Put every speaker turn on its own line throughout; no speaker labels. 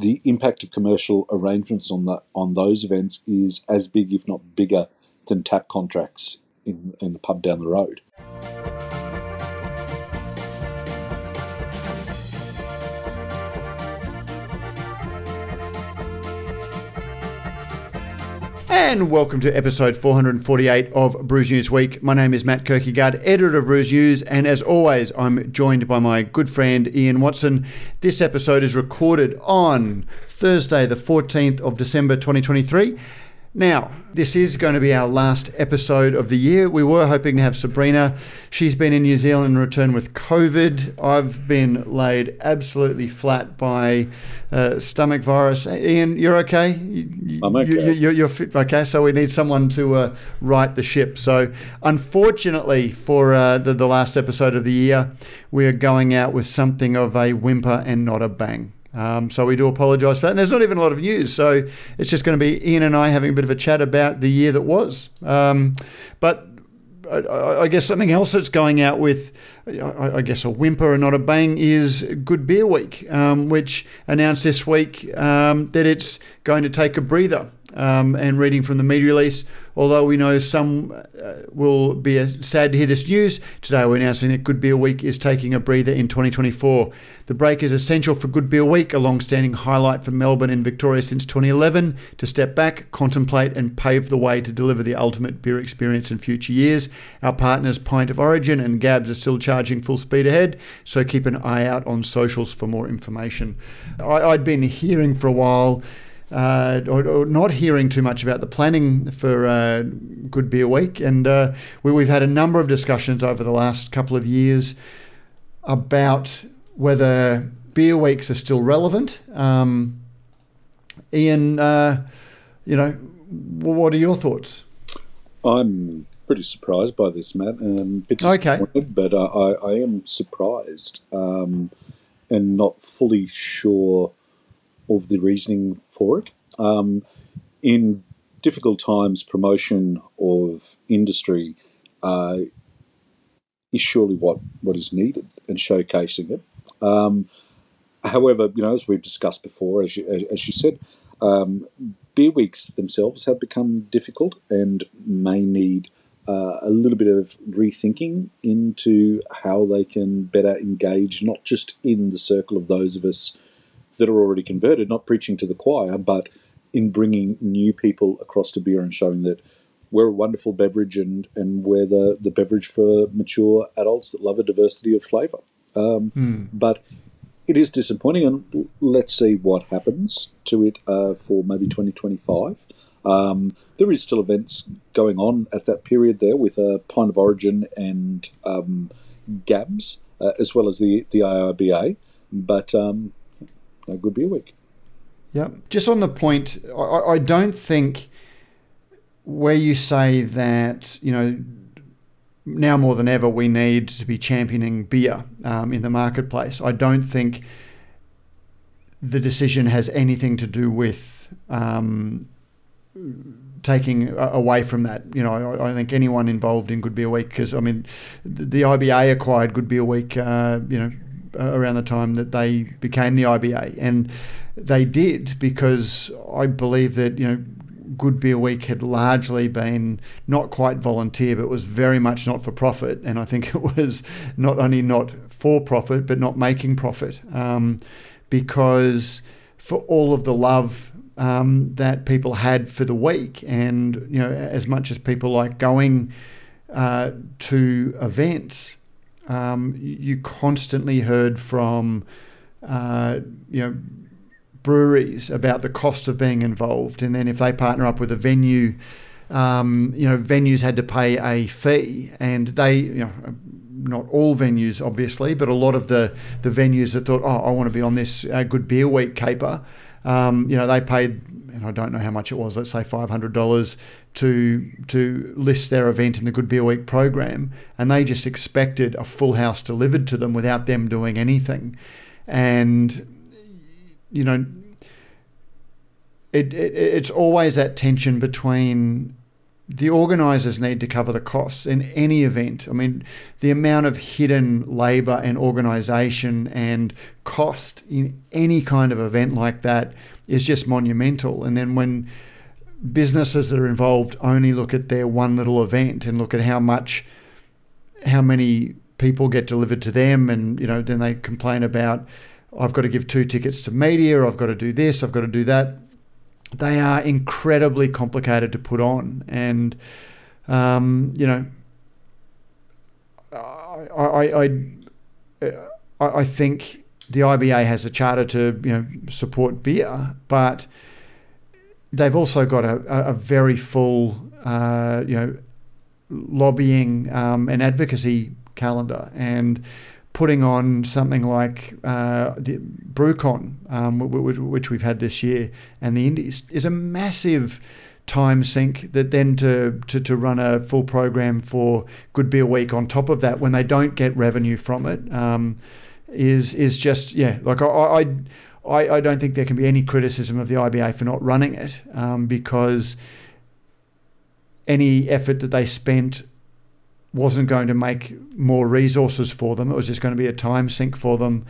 the impact of commercial arrangements on that on those events is as big, if not bigger, than tap contracts in, in the pub down the road.
And welcome to episode 448 of Brews News Week. My name is Matt Kirkegaard, editor of Brews News, and as always, I'm joined by my good friend Ian Watson. This episode is recorded on Thursday, the 14th of December 2023. Now, this is going to be our last episode of the year. We were hoping to have Sabrina. She's been in New Zealand and returned with COVID. I've been laid absolutely flat by uh, stomach virus. Ian, you're okay?
I'm okay.
You, are you, fit. Okay, so we need someone to uh, right the ship. So, unfortunately, for uh, the, the last episode of the year, we are going out with something of a whimper and not a bang. Um, so we do apologise for that. And there's not even a lot of news. So it's just going to be Ian and I having a bit of a chat about the year that was. Um, but I, I, guess something else that's going out with, I, I, guess, a whimper and not a bang is Good Beer Week, um, which announced this week um, that it's going to take a breather. Um, and reading from the media release, although we know some uh, will be sad to hear this news, today we're announcing that Good Beer Week is taking a breather in 2024. The break is essential for Good Beer Week, a long standing highlight for Melbourne and Victoria since 2011, to step back, contemplate, and pave the way to deliver the ultimate beer experience in future years. Our partners, Pint of Origin and Gabs, are still charging full speed ahead, so keep an eye out on socials for more information. I, I'd been hearing for a while uh, or, or, not hearing too much about the planning for uh, Good Beer Week. And uh, we, we've had a number of discussions over the last couple of years about whether beer weeks are still relevant. Um, Ian, uh, you know, what are your thoughts?
I'm pretty surprised by this, Matt. Um, bit disappointed, okay. but uh, I, I, am surprised um, and not fully sure of the reasoning for it. Um, in difficult times, promotion of industry uh, is surely what, what is needed and showcasing it. Um, however, you know, as we've discussed before, as you, as you said, um, beer weeks themselves have become difficult and may need uh, a little bit of rethinking into how they can better engage not just in the circle of those of us that are already converted, not preaching to the choir, but in bringing new people across to beer and showing that we're a wonderful beverage and, and we're the, the beverage for mature adults that love a diversity of flavour. Um, mm. But it is disappointing, and let's see what happens to it uh, for maybe 2025. Um, there is still events going on at that period there with a uh, Pint of Origin and um, GABS, uh, as well as the, the IIBA. But um, a good beer week.
Yeah. Just on the point, I, I don't think where you say that, you know, now more than ever we need to be championing beer um, in the marketplace. I don't think the decision has anything to do with um, taking away from that. You know, I, I, think anyone involved in Good Beer Week, because I mean, the, the IBA acquired Good Beer Week, uh, you know, around the time that they became the IBA, and they did because I believe that you know Good Beer Week had largely been not quite volunteer, but was very much not for profit, and I think it was not only not for profit but not making profit, um, because for all of the love um, that people had for the week, and you know as much as people like going uh, to events um, you constantly heard from uh, you know breweries about the cost of being involved, and then if they partner up with a venue, um, you know venues had to pay a fee, and they you know not all venues obviously, but a lot of the the venues that thought, oh, I want to be on this uh, Good Beer Week caper, um, you know they paid and I don't know how much it was, let's say $500 to to list their event in the Good Beer Week program, and they just expected a full house delivered to them without them doing anything, and you know, it, it it's always that tension between the organisers need to cover the costs in any event. I mean, the amount of hidden labour and organisation and cost in any kind of event like that is just monumental. And then when businesses that are involved only look at their one little event and look at how much, how many people get delivered to them, and you know, then they complain about, I've got to give two tickets to media, I've got to do this, I've got to do that they are incredibly complicated to put on, and um, you know, I, I, I, I think the IBA has a charter to you know support beer, but they've also got a, a very full uh, you know lobbying um, and advocacy calendar, and putting on something like uh, the BrewCon, um, which we've had this year, and the Indies, is a massive time sink that then to, to, to run a full program for Good Beer Week on top of that when they don't get revenue from it um, is is just yeah like I, I I, I don't think there can be any criticism of the IBA for not running it um, because any effort that they spent wasn't going to make more resources for them. It was just going to be a time sink for them.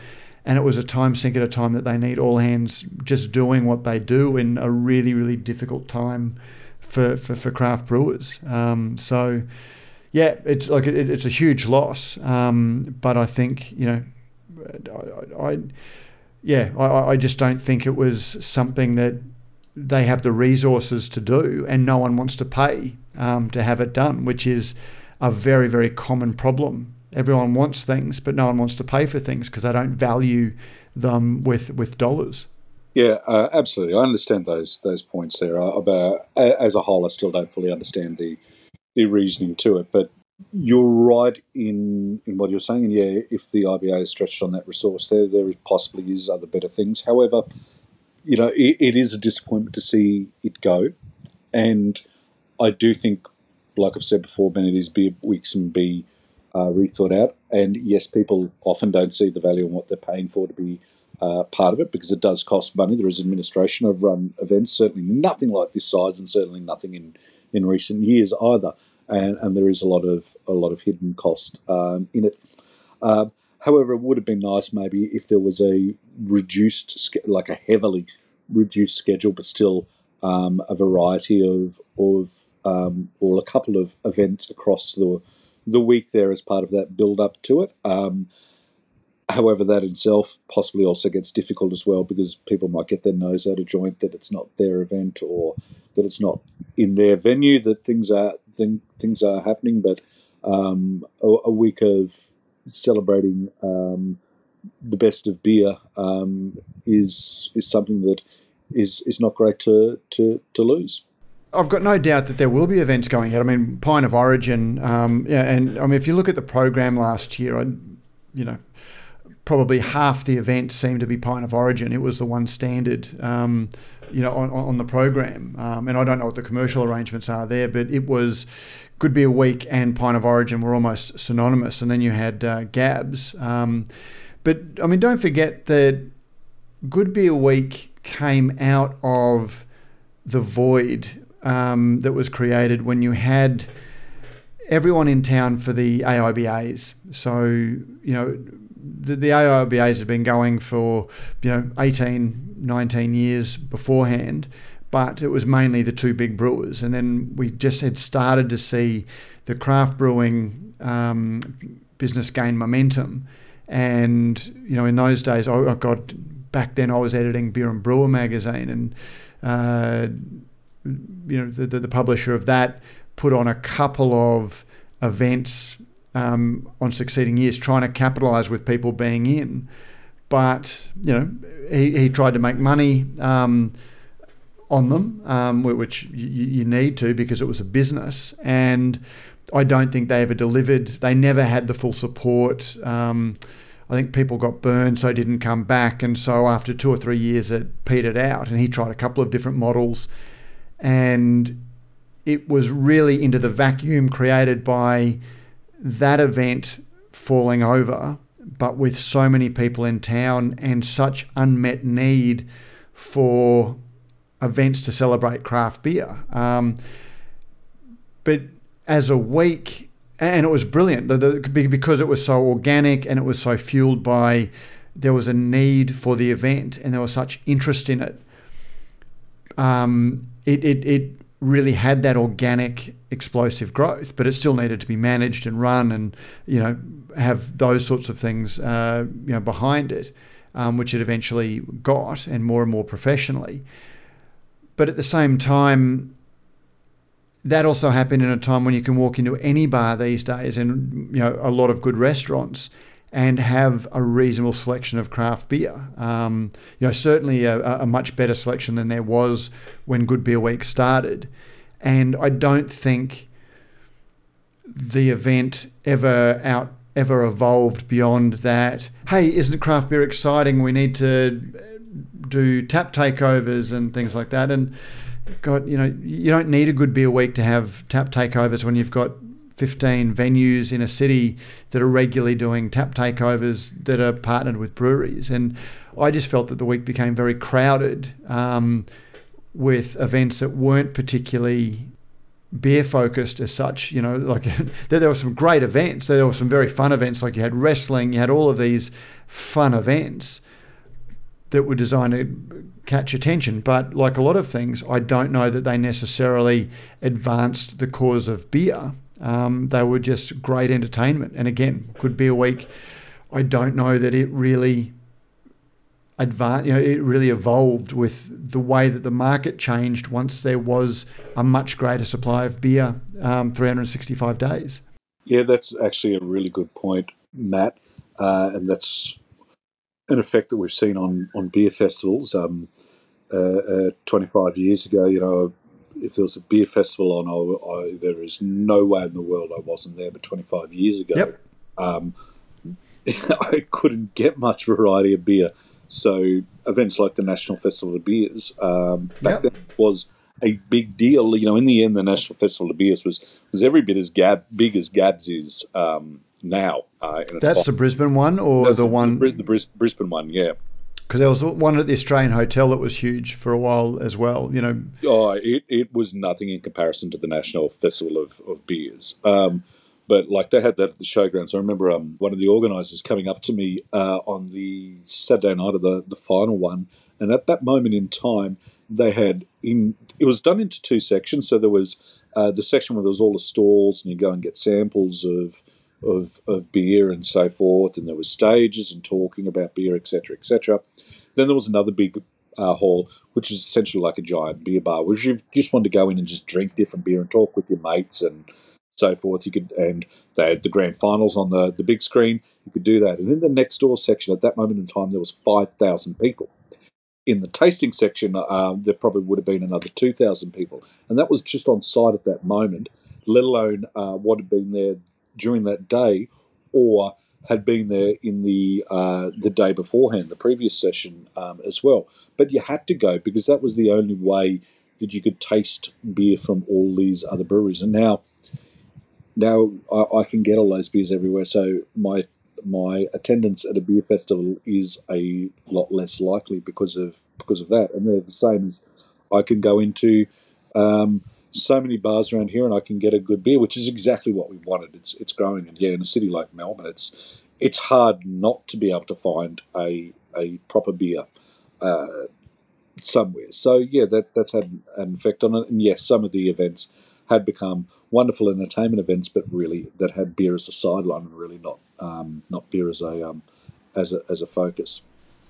And it was a time sink at a time that they need all hands just doing what they do in a really, really difficult time for, for, for craft brewers. Um, so, yeah, it's like it, it's a huge loss. Um, but I think, you know, I, I yeah, I, I just don't think it was something that they have the resources to do and no one wants to pay um, to have it done, which is a very, very common problem. Everyone wants things, but no one wants to pay for things because they don't value them with, with dollars.
Yeah, uh, absolutely. I understand those those points there. About as a whole, I still don't fully understand the the reasoning to it. But you're right in in what you're saying. And yeah, if the IBA is stretched on that resource, there there possibly is other better things. However, you know, it, it is a disappointment to see it go, and I do think like I've said before, many of these beer weeks can be uh, rethought out. And yes, people often don't see the value in what they're paying for to be uh, part of it because it does cost money. There is administration of run events, certainly nothing like this size, and certainly nothing in, in recent years either. And, and there is a lot of a lot of hidden cost um, in it. Uh, however, it would have been nice maybe if there was a reduced, like a heavily reduced schedule, but still um, a variety of of um, or a couple of events across the the week there as part of that build up to it. Um, however, that itself possibly also gets difficult as well because people might get their nose out of joint that it's not their event or that it's not in their venue that things are thing, things are happening. But um, a, a, week of celebrating um, the best of beer um, is is something that is is not great to to, to lose.
I've got no doubt that there will be events going ahead. I mean, Pint of Origin, um, yeah, and I mean, if you look at the program last year, I, you know, probably half the event seemed to be Pint of Origin. It was the one standard, um, you know, on, on the program. Um, and I don't know what the commercial arrangements are there, but it was Good Beer Week and Pint of Origin were almost synonymous. And then you had uh, Gabs. Um, but I mean, don't forget that Good Beer Week came out of the void um, that was created when you had everyone in town for the AIBAs. So, you know, the, the AIBAs have been going for, you know, 18, 19 years beforehand, but it was mainly the two big brewers. And then we just had started to see the craft brewing um, business gain momentum. And, you know, in those days, I, oh God, back then I was editing Beer and Brewer magazine and, uh, you know, the, the, the publisher of that put on a couple of events um, on succeeding years, trying to capitalize with people being in. But you know, he, he tried to make money um, on them, um, which you, you, need to because it was a business. And I don't think they ever delivered. They never had the full support. Um, I think people got burned, so didn't come back. And so after two or three years, it petered out. And he tried a couple of different models and it was really into the vacuum created by that event falling over, but with so many people in town and such unmet need for events to celebrate craft beer. Um, but as a week, and it was brilliant the, the, because it was so organic and it was so fueled by there was a need for the event and there was such interest in it. Um, it, it, it really had that organic explosive growth, but it still needed to be managed and run and you know have those sorts of things uh, you know behind it, um, which it eventually got and more and more professionally. But at the same time, that also happened in a time when you can walk into any bar these days and you know a lot of good restaurants and have a reasonable selection of craft beer. Um, you know, certainly a, a, much better selection than there was when Good Beer Week started. And I don't think the event ever out ever evolved beyond that. Hey, isn't craft beer exciting? We need to do tap takeovers and things like that. And God, you know, you don't need a good beer week to have tap takeovers when you've got 15 venues in a city that are regularly doing tap takeovers that are partnered with breweries. And I just felt that the week became very crowded um, with events that weren't particularly beer focused as such. You know, like there, were some great events. There were some very fun events, like you had wrestling, you had all of these fun events that were designed to catch attention. But like a lot of things, I don't know that they necessarily advanced the cause of beer. Um, they were just great entertainment. And again, could be a week. I don't know that it really advanced, you know, it really evolved with the way that the market changed once there was a much greater supply of beer um, 365 days.
Yeah, that's actually a really good point, Matt. Uh, and that's an effect that we've seen on, on beer festivals. Um, uh, uh, 25 years ago, you know, if there was a beer festival on, I, I, there is no way in the world I wasn't there. But 25 years ago,
yep.
um, I couldn't get much variety of beer. So events like the National Festival of Beers um, back yep. then was a big deal. You know, in the end, the National Festival of Beers was was every bit as gab, big as Gabs is um, now. Uh,
That's the Brisbane one, or the, the one
the, the Brisbane one, yeah
because there was one at the Australian Hotel that was huge for a while as well. You know,
oh, it, it was nothing in comparison to the National Festival of, of Beers. Um, but like they had that at the showgrounds. I remember um, one of the organisers coming up to me uh, on the Saturday night of the, the final one, and at that moment in time, they had in it was done into two sections. So there was uh, the section where there was all the stalls, and you go and get samples of of, of beer and so forth, and there was stages and talking about beer, etc., etc. Then there was another big uh, hall, which is essentially like a giant beer bar, which you just wanted to go in and just drink different beer and talk with your mates and so forth. You could, and they had the grand finals on the, the big screen. You could do that. And in the next door section, at that moment in time, there was five thousand people. In the tasting section, uh, there probably would have been another two thousand people, and that was just on site at that moment. Let alone uh, what had been there during that day or had been there in the uh, the day beforehand, the previous session um, as well. But you had to go because that was the only way that you could taste beer from all these other breweries. And now, now I, I can get all those beers everywhere. So my my attendance at a beer festival is a lot less likely because of because of that. And they're the same as I can go into. Um, so many bars around here, and I can get a good beer, which is exactly what we wanted. It's it's growing, and yeah, in a city like Melbourne, it's it's hard not to be able to find a a proper beer uh, somewhere. So yeah, that that's had an effect on it. And yes, some of the events had become wonderful entertainment events, but really that had beer as a sideline and really not um, not beer as a um, as a as a focus.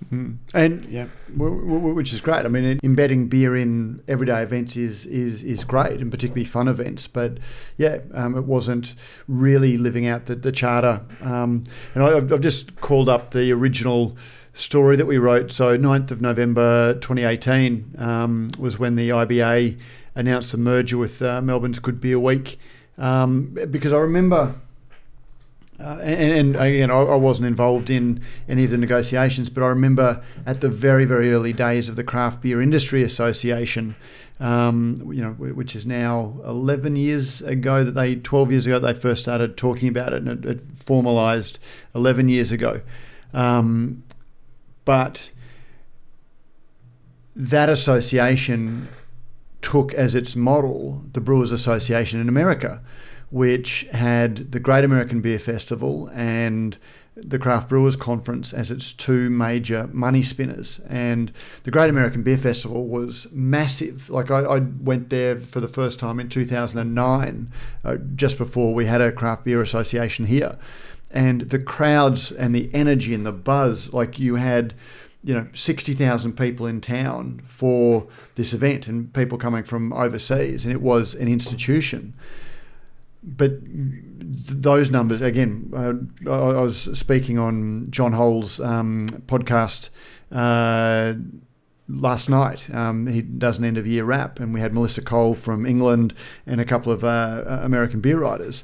Mm. And yeah, which is great. I mean, embedding beer in everyday events is is is great, and particularly fun events. But yeah, um, it wasn't really living out the, the charter. Um, and I, have just called up the original story that we wrote. So 9th of November 2018 um, was when the IBA announced the merger with uh, Melbourne's Good Beer Week. Um, because I remember uh, and, and, again, I, I, wasn't involved in any of the negotiations, but I remember at the very, very early days of the Craft Beer Industry Association, um, you know, which is now 11 years ago that they, 12 years ago, they first started talking about it, and it, it formalised 11 years ago. Um, but that association took as its model the Brewers Association in America, which had the Great American Beer Festival and the Craft Brewers Conference as its two major money spinners. And the Great American Beer Festival was massive. Like, I, I went there for the first time in 2009, uh, just before we had a Craft Beer Association here. And the crowds and the energy and the buzz, like, you had you know 60,000 people in town for this event and people coming from overseas and it was an institution but those numbers again. Uh, I was speaking on John Holl's um, podcast uh, last night. Um, he does an end of year wrap, and we had Melissa Cole from England and a couple of uh, American beer writers.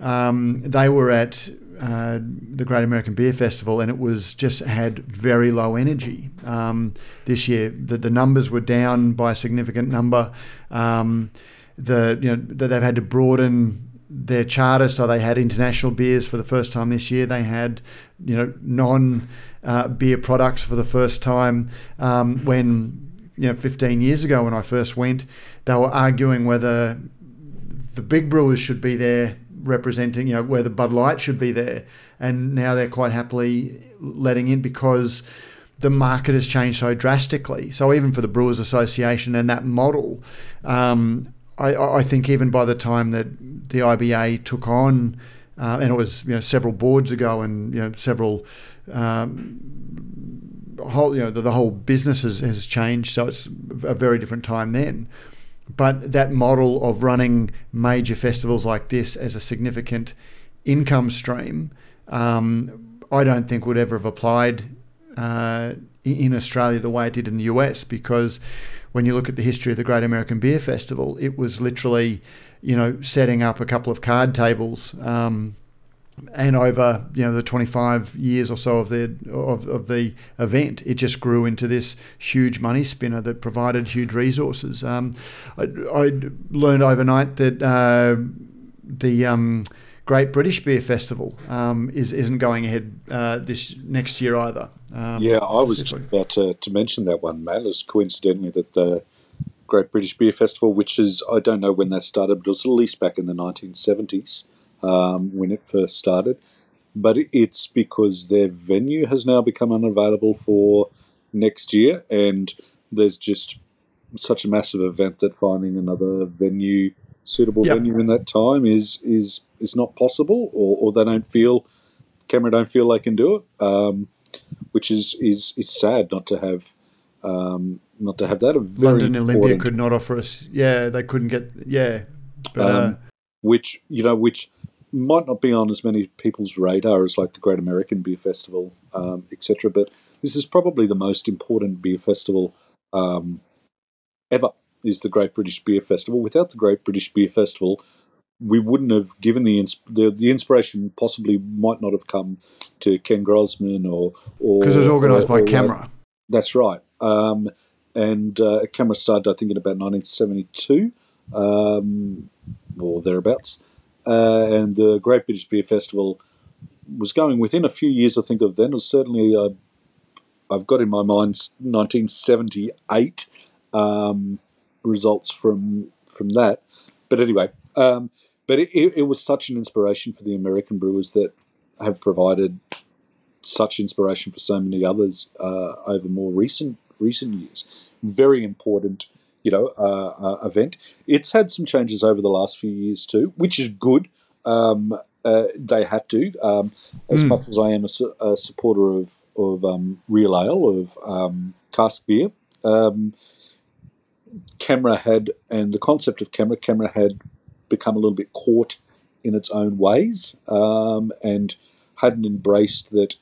Um, they were at uh, the Great American Beer Festival, and it was just had very low energy um, this year. The, the numbers were down by a significant number. Um, the you know that they've had to broaden their charter, so they had international beers for the first time this year. They had, you know, non uh, beer products for the first time. Um, when you know, 15 years ago when I first went, they were arguing whether the big brewers should be there representing, you know, where the Bud Light should be there, and now they're quite happily letting in because the market has changed so drastically. So even for the Brewers Association and that model. Um, I, I think even by the time that the IBA took on, uh, and it was you know several boards ago, and you know several um, whole you know the, the whole business has, has changed, so it's a very different time then. But that model of running major festivals like this as a significant income stream, um, I don't think would ever have applied uh, in Australia the way it did in the US because when you look at the history of the Great American Beer Festival, it was literally, you know, setting up a couple of card tables. Um, and over you know the 25 years or so of the of, of the event, it just grew into this huge money spinner that provided huge resources. Um, I, I, learned overnight that uh, the um, Great British Beer Festival um, is isn't going ahead uh, this next year either.
Um, yeah, I was about to, to, mention that one, Matt. It's coincidentally that the Great British Beer Festival, which is I don't know when that started, but it was at least back in the 1970s um, when it first started. But it's because their venue has now become unavailable for next year, and there's just such a massive event that finding another venue suitable yep. venue in that time is is is not possible, or, or they don't feel CAMRA don't feel they can do it, um, which is is is sad not to have um, not to have that.
London Olympia could not offer us. Yeah, they couldn't get. Yeah,
but, um, uh, which you know, which might not be on as many people's radar as like the Great American Beer Festival, um, etc. But this is probably the most important beer festival um, ever is the Great British Beer Festival. Without the Great British Beer Festival, we wouldn't have given the the, the inspiration. Possibly might not have come to Ken Grossman or
because it was organised by CAMRA.
That's right. Um, and uh, CAMRA started, I think, in about 1972 um, or thereabouts. Uh, and the Great British Beer Festival was going within a few years, I think, of then. It was certainly, uh, I've got in my mind 1978. Um, results from from that. But anyway, um, but it, it, was such an inspiration for the American brewers that have provided such inspiration for so many others uh, over more recent recent years. Very important, you know, uh, uh, event. It's had some changes over the last few years too, which is good. Um, uh, they had to, um, as mm. much as I am a, su- a supporter of of um, real ale of um, cask beer. Um, CAMRA had, and the concept of CAMRA CAMRA had become a little bit caught in its own ways um, and hadn't embraced that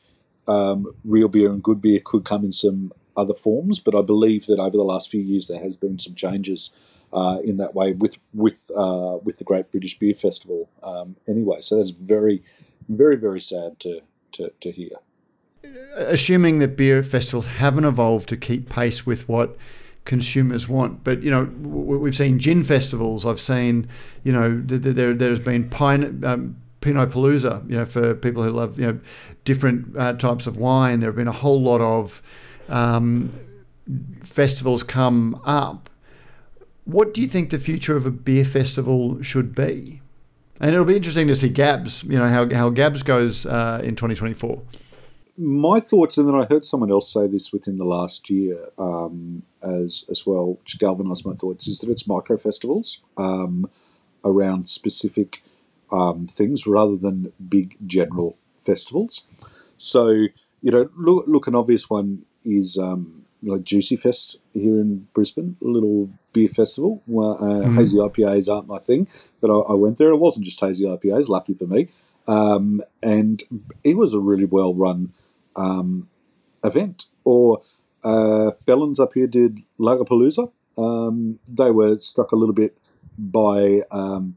um, real beer and good beer could come in some other forms. But I believe that over the last few years there has been some changes uh, in that way with with uh, with the Great British Beer Festival. Um, anyway, so that's very, very, very sad to to, to hear.
Assuming that beer festivals haven't evolved to keep pace with what consumers want. But you know, we've seen gin festivals. I've seen, you know, there there's been pine. Um, Pinot Palooza, you know, for people who love you know different uh, types of wine. There have been a whole lot of um, festivals come up. What do you think the future of a beer festival should be? And it'll be interesting to see Gabs, you know, how, how Gabs goes uh, in 2024.
My thoughts, and then I heard someone else say this within the last year um, as as well, which galvanised my thoughts, is that it's micro festivals um, around specific um, things rather than big general festivals. So, you know, look, look an obvious one is um, like Juicy Fest here in Brisbane, a little beer festival. Uh, mm-hmm. Hazy IPAs aren't my thing, but I, I, went there. It wasn't just hazy IPAs, lucky for me. Um, and it was a really well run um, event. Or uh, Felons up here did Lagerpalooza. Um, they were struck a little bit by um,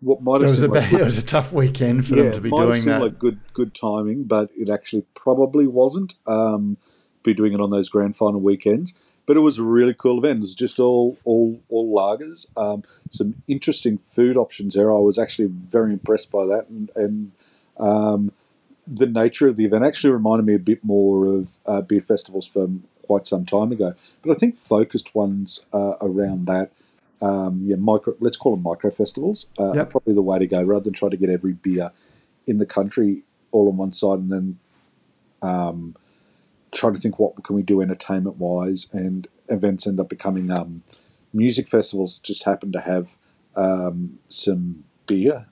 what might have
it was,
a,
like, it was a tough weekend for yeah, them to be doing that.
Like good good timing, but it actually probably wasn't. Um, be doing it on those grand final weekends. But it was a really cool event. It was just all all all lagers. Um, some interesting food options there. I was actually very impressed by that, and, and um, the nature of the event actually reminded me a bit more of uh, beer festivals from quite some time ago. But I think focused ones uh, around that. Um, yeah, micro. Let's call them micro festivals. Uh, yep. Probably the way to go, rather than try to get every beer in the country all on one side and then um, trying to think what can we do entertainment wise, and events end up becoming um, music festivals. Just happen to have um, some beer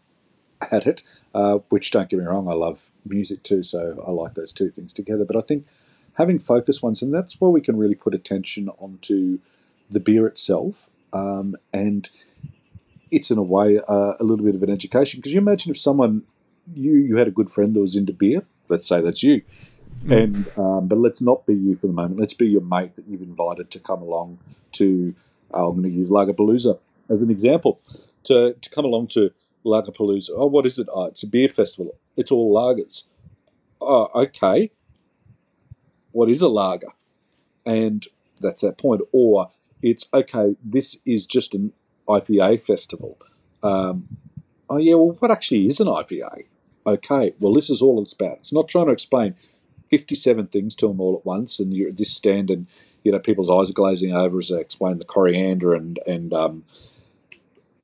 at it, uh, which don't get me wrong, I love music too, so I like those two things together. But I think having focus ones, and that's where we can really put attention onto the beer itself, um, and it's in a way uh, a little bit of an education. Because you imagine if someone you you had a good friend that was into beer, let's say that's you, Mm. And um, but let's not be you for the moment. Let's be your mate that you've invited to come along to. Uh, I'm going to use Lagerpalooza as an example to to come along to Lagerpalooza. Oh, what is it? Oh, it's a beer festival. It's all lagers. Oh, okay. What is a lager? And that's that point. Or it's okay. This is just an IPA festival. Um, oh yeah. Well, what actually is an IPA? Okay. Well, this is all it's about. It's not trying to explain 57 things to them all at once, and you're at this stand, and you know people's eyes are glazing over as they explain the coriander and and um,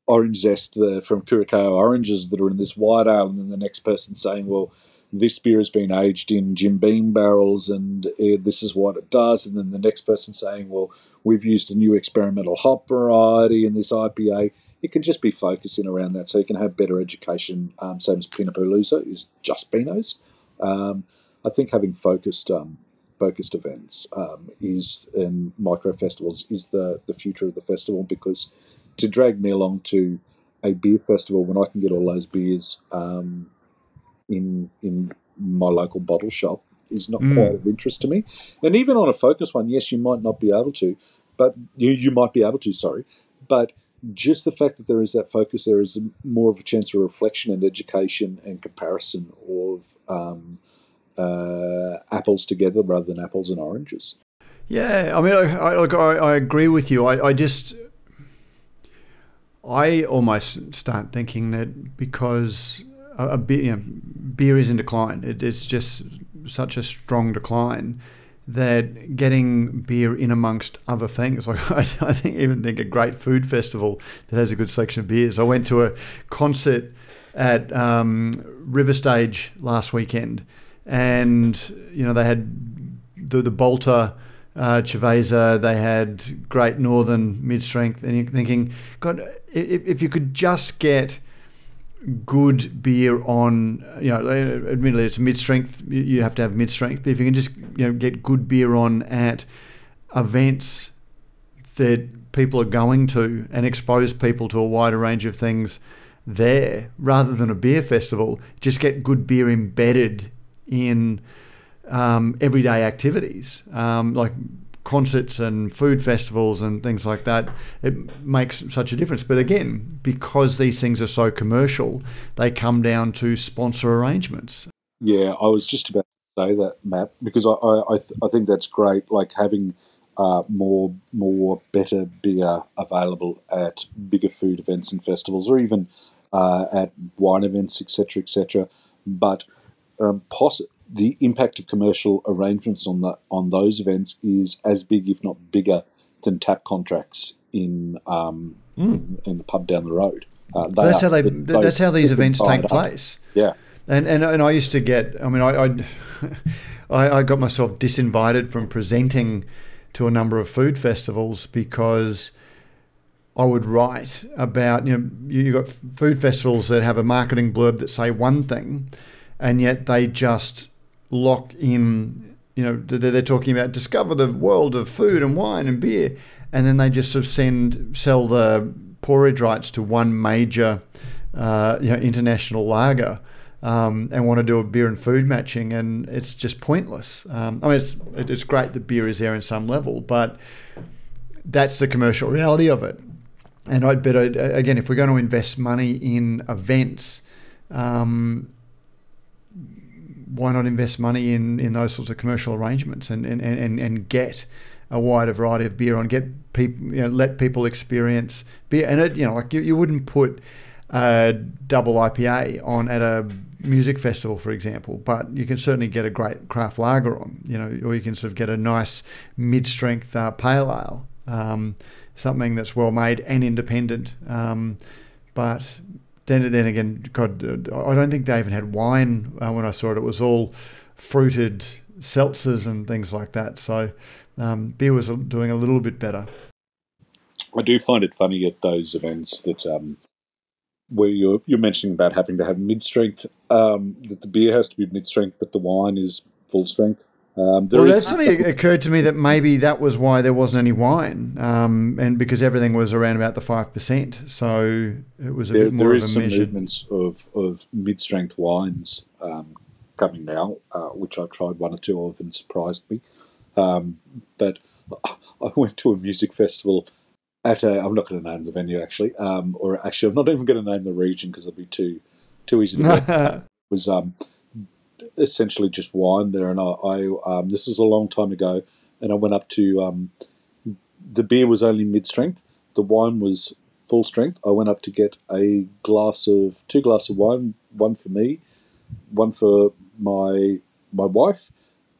orange zest the, from Curacao oranges that are in this white ale, and then the next person saying, "Well, this beer has been aged in Jim Beam barrels, and uh, this is what it does," and then the next person saying, "Well, we've used a new experimental hop variety in this IPA." It can just be focusing around that, so you can have better education. Um, same as Pinot Palooza is just Pinots. Um, I think having focused um, focused events um, is in micro festivals is the the future of the festival because to drag me along to a beer festival when I can get all those beers um, in in my local bottle shop is not mm. quite of interest to me. And even on a focus one, yes, you might not be able to, but you you might be able to. Sorry, but just the fact that there is that focus, there is more of a chance of reflection and education and comparison of um, uh, apples together rather than apples and oranges.
Yeah, I mean, I, I, I agree with you. I, I just, I almost start thinking that because a, a beer, you know, beer is in decline, it, it's just such a strong decline that getting beer in amongst other things, like I, I think, even think a great food festival that has a good selection of beers. I went to a concert at um, River Stage last weekend and you know they had the the Balter uh, they had Great Northern mid strength, and you're thinking, God, if, if you could just get good beer on, you know, admittedly it's mid strength, you have to have mid strength, but if you can just you know get good beer on at events that people are going to and expose people to a wider range of things there rather than a beer festival, just get good beer embedded in um, everyday activities um, like concerts and food festivals and things like that, it makes such a difference. But again, because these things are so commercial, they come down to sponsor arrangements.
Yeah, I was just about to say that, Matt, because I I, I, th- I think that's great. Like having uh, more more better beer available at bigger food events and festivals, or even uh, at wine events, etc., etc. But um, poss- the impact of commercial arrangements on the on those events is as big, if not bigger, than tap contracts in um, mm. in, in, the pub down the road.
Uh, that's are, how they. That's how these events take place.
Yeah.
And, and and I used to get. I mean, I I, I got myself disinvited from presenting to a number of food festivals because I would write about you know you got food festivals that have a marketing blurb that say one thing, and yet they just lock in you know they're talking about discover the world of food and wine and beer, and then they just sort of send sell the pourage rights to one major uh, you know international lager. Um, and want to do a beer and food matching, and it's just pointless. Um, I mean, it's it's great that beer is there in some level, but that's the commercial reality of it. And I'd bet again, if we're going to invest money in events, um, why not invest money in, in those sorts of commercial arrangements and, and, and, and get a wider variety of beer on, get people, you know, let people experience beer. And it, you know, like you, you wouldn't put a double IPA on at a music festival, for example, but you can certainly get a great craft lager on, you know, or you can sort of get a nice mid-strength uh, pale ale, um, something that's well made and independent. Um, but then, then again, God, I don't think they even had wine uh, when I saw it. It was all fruited seltzers and things like that. So um, beer was doing a little bit better.
I do find it funny at those events that um, where you're you're mentioning about having to have mid strength, um, that the beer has to be mid strength, but the wine is full strength.
Um, well, that suddenly occurred to me that maybe that was why there wasn't any wine, um, and because everything was around about the five percent, so it was a
there,
bit more
there
of a
some
measured.
movements of, of mid-strength wines um, coming now, uh, which I've tried one or two of and surprised me. Um, but I went to a music festival at a. I'm not going to name the venue actually, um, or actually I'm not even going to name the region because it'll be too too easy to it was um, essentially just wine there, and I, I um, this is a long time ago, and I went up to um, the beer was only mid strength, the wine was full strength. I went up to get a glass of two glasses of wine, one for me, one for my my wife,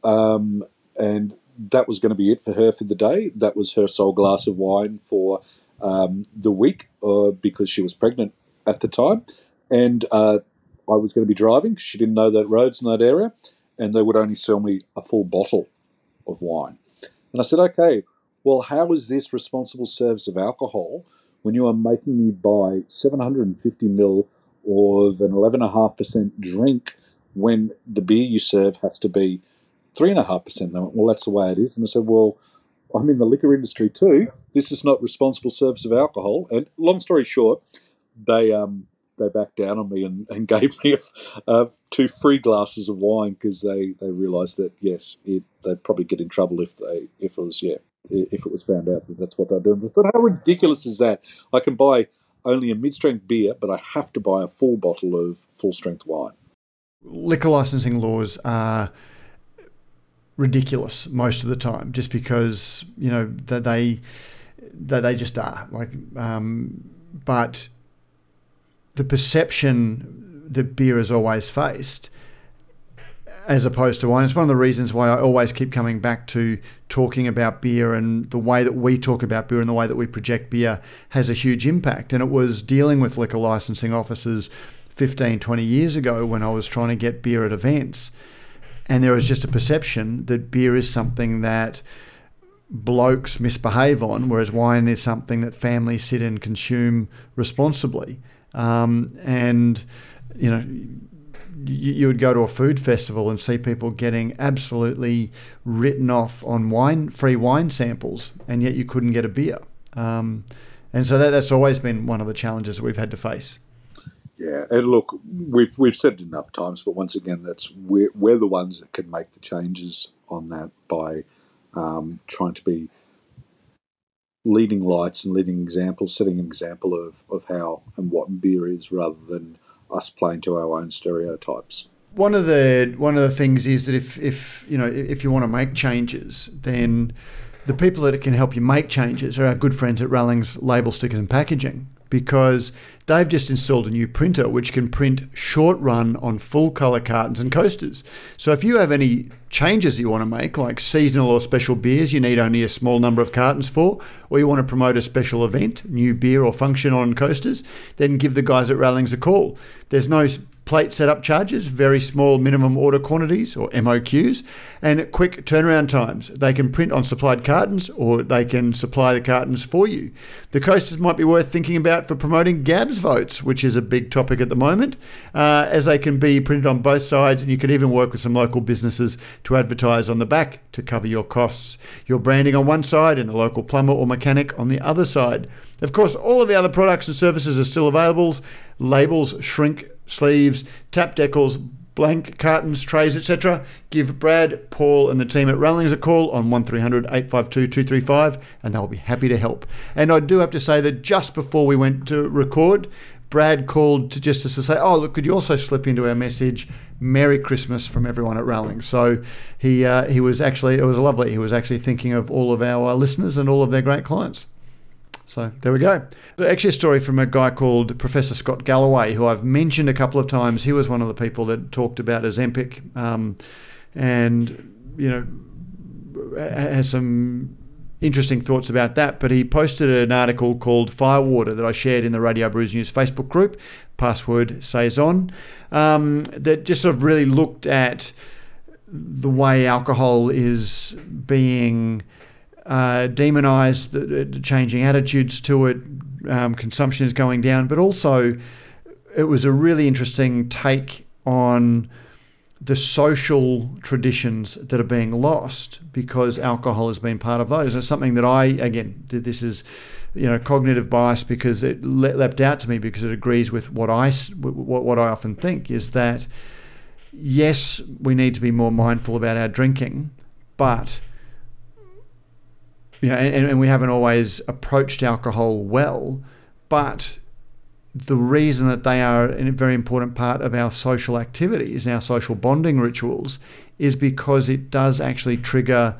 um, and that was going to be it for her for the day. That was her sole glass of wine for um, the week uh, because she was pregnant at the time, and uh, I was going to be driving. She didn't know that roads in that area, and they would only sell me a full bottle of wine. And I said, okay, well, how is this responsible service of alcohol when you are making me buy 750 ml of an 11.5% drink when the beer you serve has to be 3.5%? They went, well, that's the way it is. And I said, well, I'm in the liquor industry too. This is not responsible service of alcohol. And long story short, they um, they backed down on me and, and gave me uh, two free glasses of wine because they, they realised that yes, it, they'd probably get in trouble if they if it was yeah if it was found out that that's what they're doing. But how ridiculous is that? I can buy only a mid strength beer, but I have to buy a full bottle of full strength wine.
Liquor licensing laws are ridiculous most of the time, just because you know that they that they just are like. Um, but the perception that beer has always faced as opposed to wine. It's one of the reasons why I always keep coming back to talking about beer and the way that we talk about beer and the way that we project beer has a huge impact. And it was dealing with liquor licensing officers 15, 20 years ago when I was trying to get beer at events. And there was just a perception that beer is something that blokes misbehave on, whereas wine is something that families sit and consume responsibly. Um, and, you know, you, would go to a food festival and see people getting absolutely written off on wine, free wine samples, and yet you couldn't get a beer. Um, and so that, that's always been one of the challenges that we've had to face.
Yeah, and look, we've we've said it enough times, but once again, that's we're, we're the ones that can make the changes on that by um, trying to be leading lights and leading examples, setting an example of, of how and what beer is rather than us playing to our own stereotypes.
One of the one of the things is that if, if you know if you want to make changes, then the people that can help you make changes are our good friends at Rallings Label Stickers and Packaging because they've just installed a new printer which can print short run on full color cartons and coasters. So if you have any changes you want to make, like seasonal or special beers you need only a small number of cartons for, or you want to promote a special event, new beer or function on coasters, then give the guys at Rallings a call. There's no plate setup charges, very small minimum order quantities or MOQs, and quick turnaround times. They can print on supplied cartons or they can supply the cartons for you. The coasters might be worth thinking about for promoting GABS votes, which is a big topic at the moment, uh, as they can be printed on both sides, and you could even work with some local businesses to advertise on the back to cover your costs. Your branding on one side and the local plumber or mechanic on the other side. Of course, all of the other products and services are still available. Labels, shrink, sleeves, tap decals, blank cartons, trays, etc., give Brad, Paul, and the team at Rallings a call on 1300 852 235 and they'll be happy to help. And I do have to say that just before we went to record, Brad called to just to say, "Oh, look, could you also slip into our message, Merry Christmas from everyone at Rallings?" So he uh, he was actually it was lovely. He was actually thinking of all of our uh, listeners and all of their great clients. So there we go. Actually, a story from a guy called Professor Scott Galloway, who I've mentioned a couple of times. He was one of the people that talked about Ozempic, um, and you know has some interesting thoughts about that. But he posted an article called Firewater that I shared in the Radio Brews News Facebook group. Password saison um, that just sort of really looked at the way alcohol is being uh, demonise the, the, changing attitudes to it. Um, consumption is going down, but also it was a really interesting take on the social traditions that are being lost because alcohol has been part of those. And it's something that I, again, this is, you know, cognitive bias because it leapt out to me because it agrees with what I, what, what I often think is that, yes, we need to be more mindful about our drinking, but you know, and, and we haven't always approached alcohol well, but the reason that they are a very important part of our social activities and our social bonding rituals is because it does actually trigger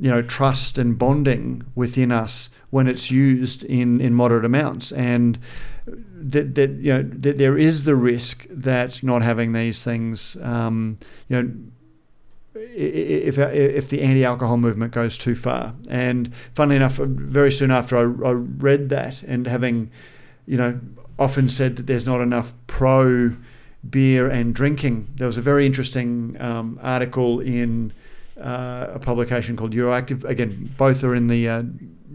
you know trust and bonding within us when it's used in in moderate amounts. And that, that you know that there is the risk that not having these things um, you know if if the anti-alcohol movement goes too far. And funnily enough, very soon after I, I read that, and having, you know, often said that there's not enough pro beer and drinking, there was a very interesting um, article in uh, a publication called Euractiv. Again, both are in the uh,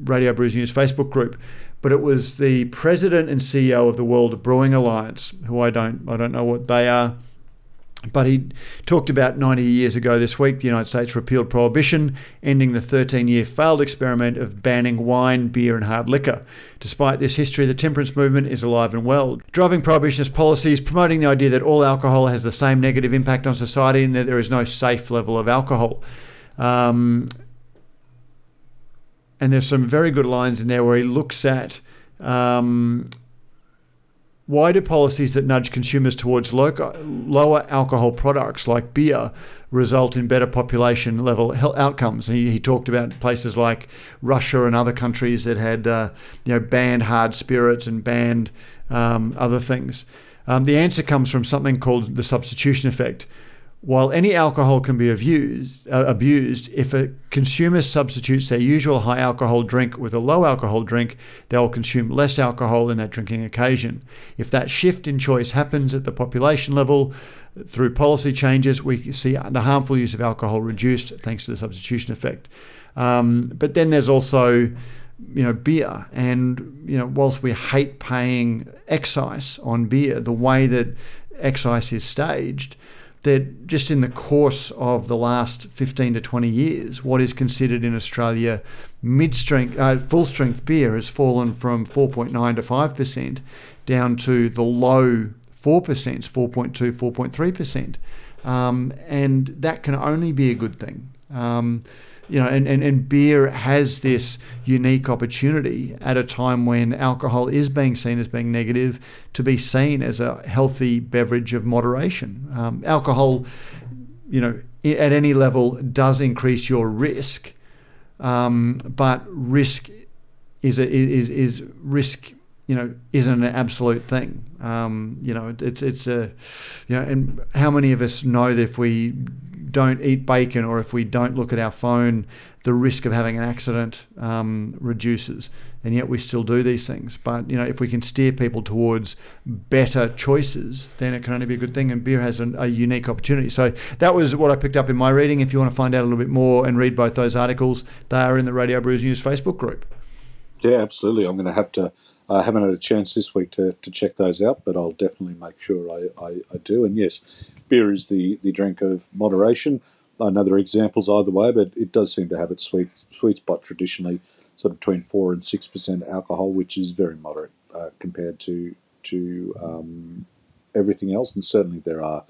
Radio Brews News Facebook group. But it was the president and CEO of the World Brewing Alliance, who I don't I don't know what they are but he talked about 90 years ago this week, the United States repealed prohibition, ending the 13 year failed experiment of banning wine, beer, and hard liquor. Despite this history, the temperance movement is alive and well, driving prohibitionist policies, promoting the idea that all alcohol has the same negative impact on society and that there is no safe level of alcohol. Um, and there's some very good lines in there where he looks at um, why do policies that nudge consumers towards lower alcohol products like beer result in better population level outcomes? He, he talked about places like Russia and other countries that had uh, you know banned hard spirits and banned um, other things. Um, the answer comes from something called the substitution effect, while any alcohol can be abused, uh, abused, if a consumer substitutes their usual high alcohol drink with a low alcohol drink, they'll consume less alcohol in that drinking occasion. If that shift in choice happens at the population level through policy changes, we see the harmful use of alcohol reduced thanks to the substitution effect. Um, but then there's also, you know, beer, and you know, whilst we hate paying excise on beer, the way that excise is staged that just in the course of the last 15 to 20 years, what is considered in Australia mid strength, uh, full strength beer has fallen from 4.9 to 5% down to the low 4%, 4.2, 4.3%. Um, and that can only be a good thing. Um, you know, and, and, and beer has this unique opportunity at a time when alcohol is being seen as being negative to be seen as a healthy beverage of moderation. Um, alcohol, you know, at any level does increase your risk, um, but risk is a, is is risk. You know, isn't an absolute thing. Um, you know, it's it's a, you know, and how many of us know that if we don't eat bacon or if we don't look at our phone, the risk of having an accident um, reduces. And yet we still do these things. But you know, if we can steer people towards better choices, then it can only be a good thing. And beer has an, a unique opportunity. So that was what I picked up in my reading. If you want to find out a little bit more and read both those articles, they are in the Radio Brews News Facebook group.
Yeah, absolutely. I'm going to have to. I haven't had a chance this week to, to check those out, but I'll definitely make sure I, I, I do. And yes, beer is the, the drink of moderation. I know there are examples either way, but it does seem to have its sweet sweet spot traditionally, sort of between four and six percent alcohol, which is very moderate uh, compared to to um, everything else. And certainly there are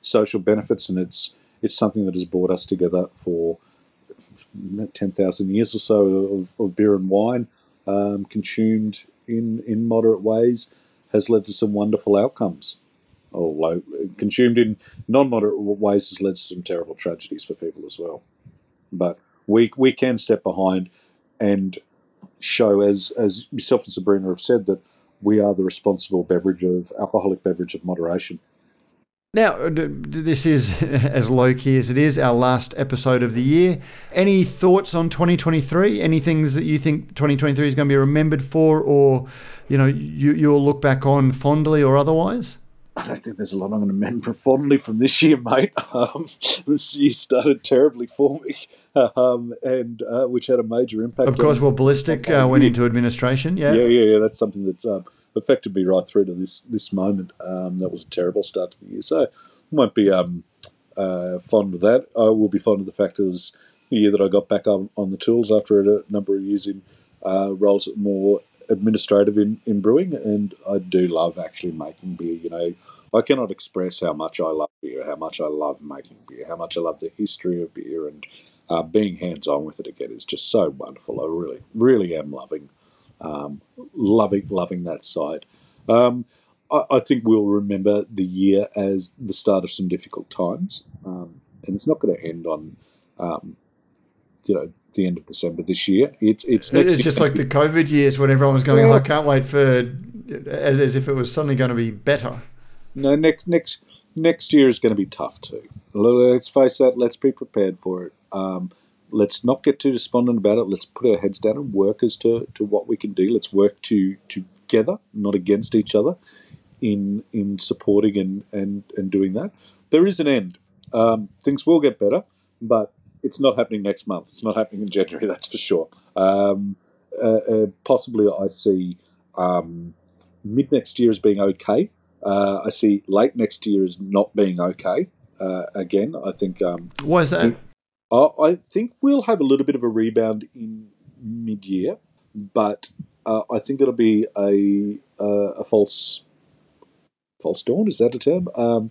social benefits, and it's it's something that has brought us together for ten thousand years or so of, of, beer and wine um, consumed in in moderate ways has led to some wonderful outcomes low, consumed in non-moderate ways has led to some terrible tragedies for people as well. But we we can step behind and show, as as yourself and Sabrina have said, that we are the responsible beverage of alcoholic beverage of moderation.
Now, uh, this is as low key as it is, our last episode of the year. Any thoughts on 2023? Any things that you think 2023 is going to be remembered for, or you know, you, you'll look back on fondly or otherwise?
I don't think there's a lot I'm going to remember fondly from this year, mate. Um, this year started terribly for me, um, and uh, which had a major impact.
Of course, well, Ballistic uh, went into administration. Yeah,
yeah, yeah, yeah. That's something that's um, affected me right through to this this moment. Um, that was a terrible start to the year, so I won't be um, uh, fond of that. I will be fond of the fact it was the year that I got back on, on the tools after a number of years in uh, roles more administrative in, in brewing, and I do love actually making beer. You know, I cannot express how much I love beer, how much I love making beer, how much I love the history of beer, and uh, being hands on with it again is just so wonderful. I really, really am loving, um, loving, loving that side. Um, I, I, think we'll remember the year as the start of some difficult times, um, and it's not going to end on, um, you know, the end of December this year. It's it's
it's just like the COVID years when everyone was going, oh, I can't wait for as, as if it was suddenly going to be better.
No, next next next year is going to be tough too. Let's face that. Let's be prepared for it. Um, let's not get too despondent about it. Let's put our heads down and work as to, to what we can do. Let's work to together, not against each other, in in supporting and and and doing that. There is an end. Um, things will get better, but it's not happening next month. It's not happening in January. That's for sure. Um, uh, uh, possibly, I see um, mid next year as being okay. Uh, I see late next year as not being okay. Uh, again, I think. Um,
Why is that?
I, I think we'll have a little bit of a rebound in mid year, but uh, I think it'll be a a false false dawn. Is that a term? Um,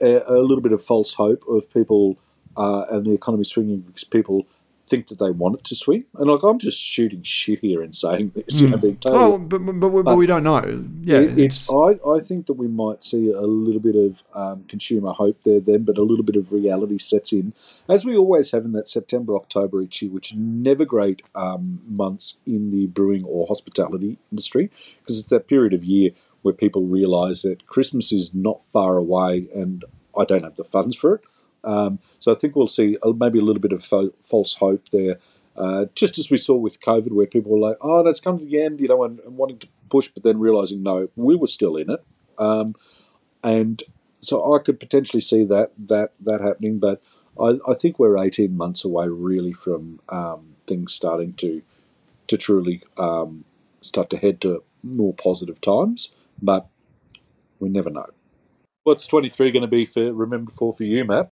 a, a, little bit of false hope of people uh, and the economy swinging because people think that they want it to swing. And like I'm just shooting shit here and saying this, you know, hmm. being told.
Oh, but, but, but, but, we don't know. Yeah,
it, it's. I, I think that we might see a little bit of um, consumer hope there then, but a little bit of reality sets in, as we always have in that September October each year, which never great um, months in the brewing or hospitality industry because it's that period of year where people realise that Christmas is not far away and I don't have the funds for it. Um, so I think we'll see maybe a little bit of fo- false hope there, uh, just as we saw with COVID, where people were like, "Oh, that's come to the end," you know, and, and wanting to push, but then realizing no, we were still in it, um, and so I could potentially see that that that happening. But I, I think we're eighteen months away, really, from um, things starting to to truly um, start to head to more positive times, but we never know. What's 23 going to be for remember for for you, Matt?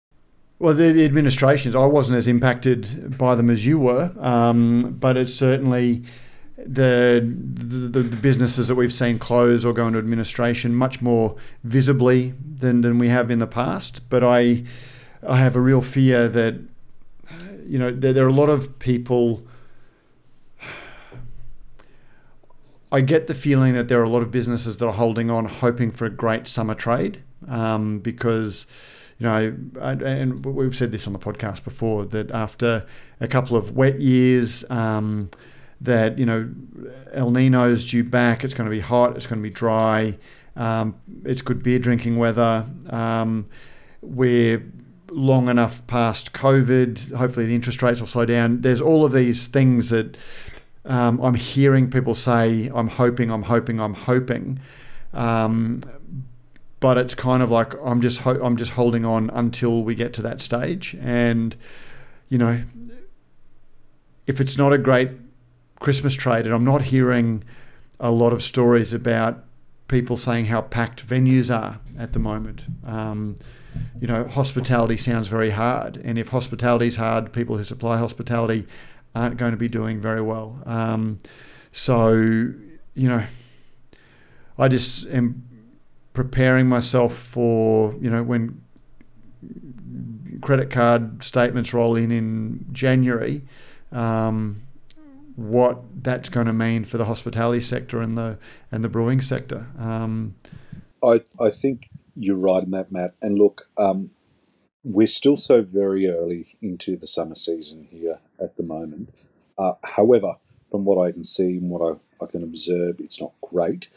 Well, the, the, administrations, I wasn't as impacted by them as you were, um, but it's certainly the, the, the businesses that we've seen close or go into administration much more visibly than than we have in the past. But I I have a real fear that you know there, there are a lot of people. I get the feeling that there are a lot of businesses that are holding on, hoping for a great summer trade, um, because you know, and we've said this on the podcast before that after a couple of wet years, um, that you know, El Nino's due back. It's going to be hot. It's going to be dry. Um, it's good beer drinking weather. Um, we're long enough past COVID. Hopefully, the interest rates will slow down. There's all of these things that um, I'm hearing people say, I'm hoping, I'm hoping, I'm hoping. But it's kind of like I'm just ho- I'm just holding on until we get to that stage. And you know, if it's not a great Christmas trade, and I'm not hearing a lot of stories about people saying how packed venues are at the moment. Um, you know, hospitality sounds very hard, and if hospitality is hard, people who supply hospitality aren't going to be doing very well. Um, so, you know, I just am preparing myself for you know when credit card statements roll in in January. Um, what that's going to mean for the hospitality sector and the and the brewing sector. Um,
I I think you're right in that, Matt. And look, um, we're still so very early into the summer season here at the moment. Uh, however, from what I can see and what I, I can observe, it's not great.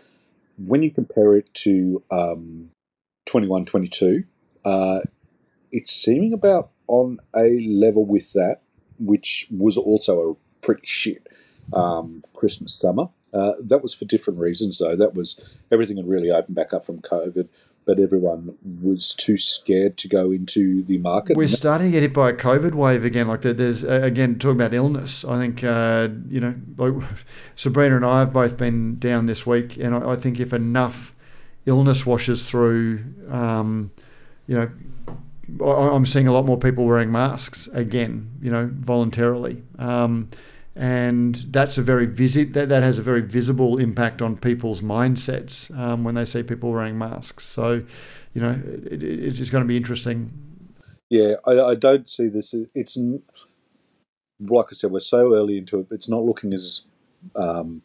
When you compare it to um, 21 22, uh, it's seeming about on a level with that, which was also a pretty shit um, Christmas summer. Uh, that was for different reasons, though. That was everything had really opened back up from COVID, but everyone was too scared to go into the market.
We're starting to get hit by a COVID wave again. Like there's again talking about illness. I think uh, you know, like Sabrina and I have both been down this week, and I, I think if enough illness washes through, um, you know. I'm seeing a lot more people wearing masks again, you know, voluntarily. Um, and that's a very visit that, that has a very visible impact on people's mindsets um, when they see people wearing masks. So, you know, it, it's just going to be interesting.
Yeah, I, I don't see this. It's like I said, we're so early into it. It's not looking as um,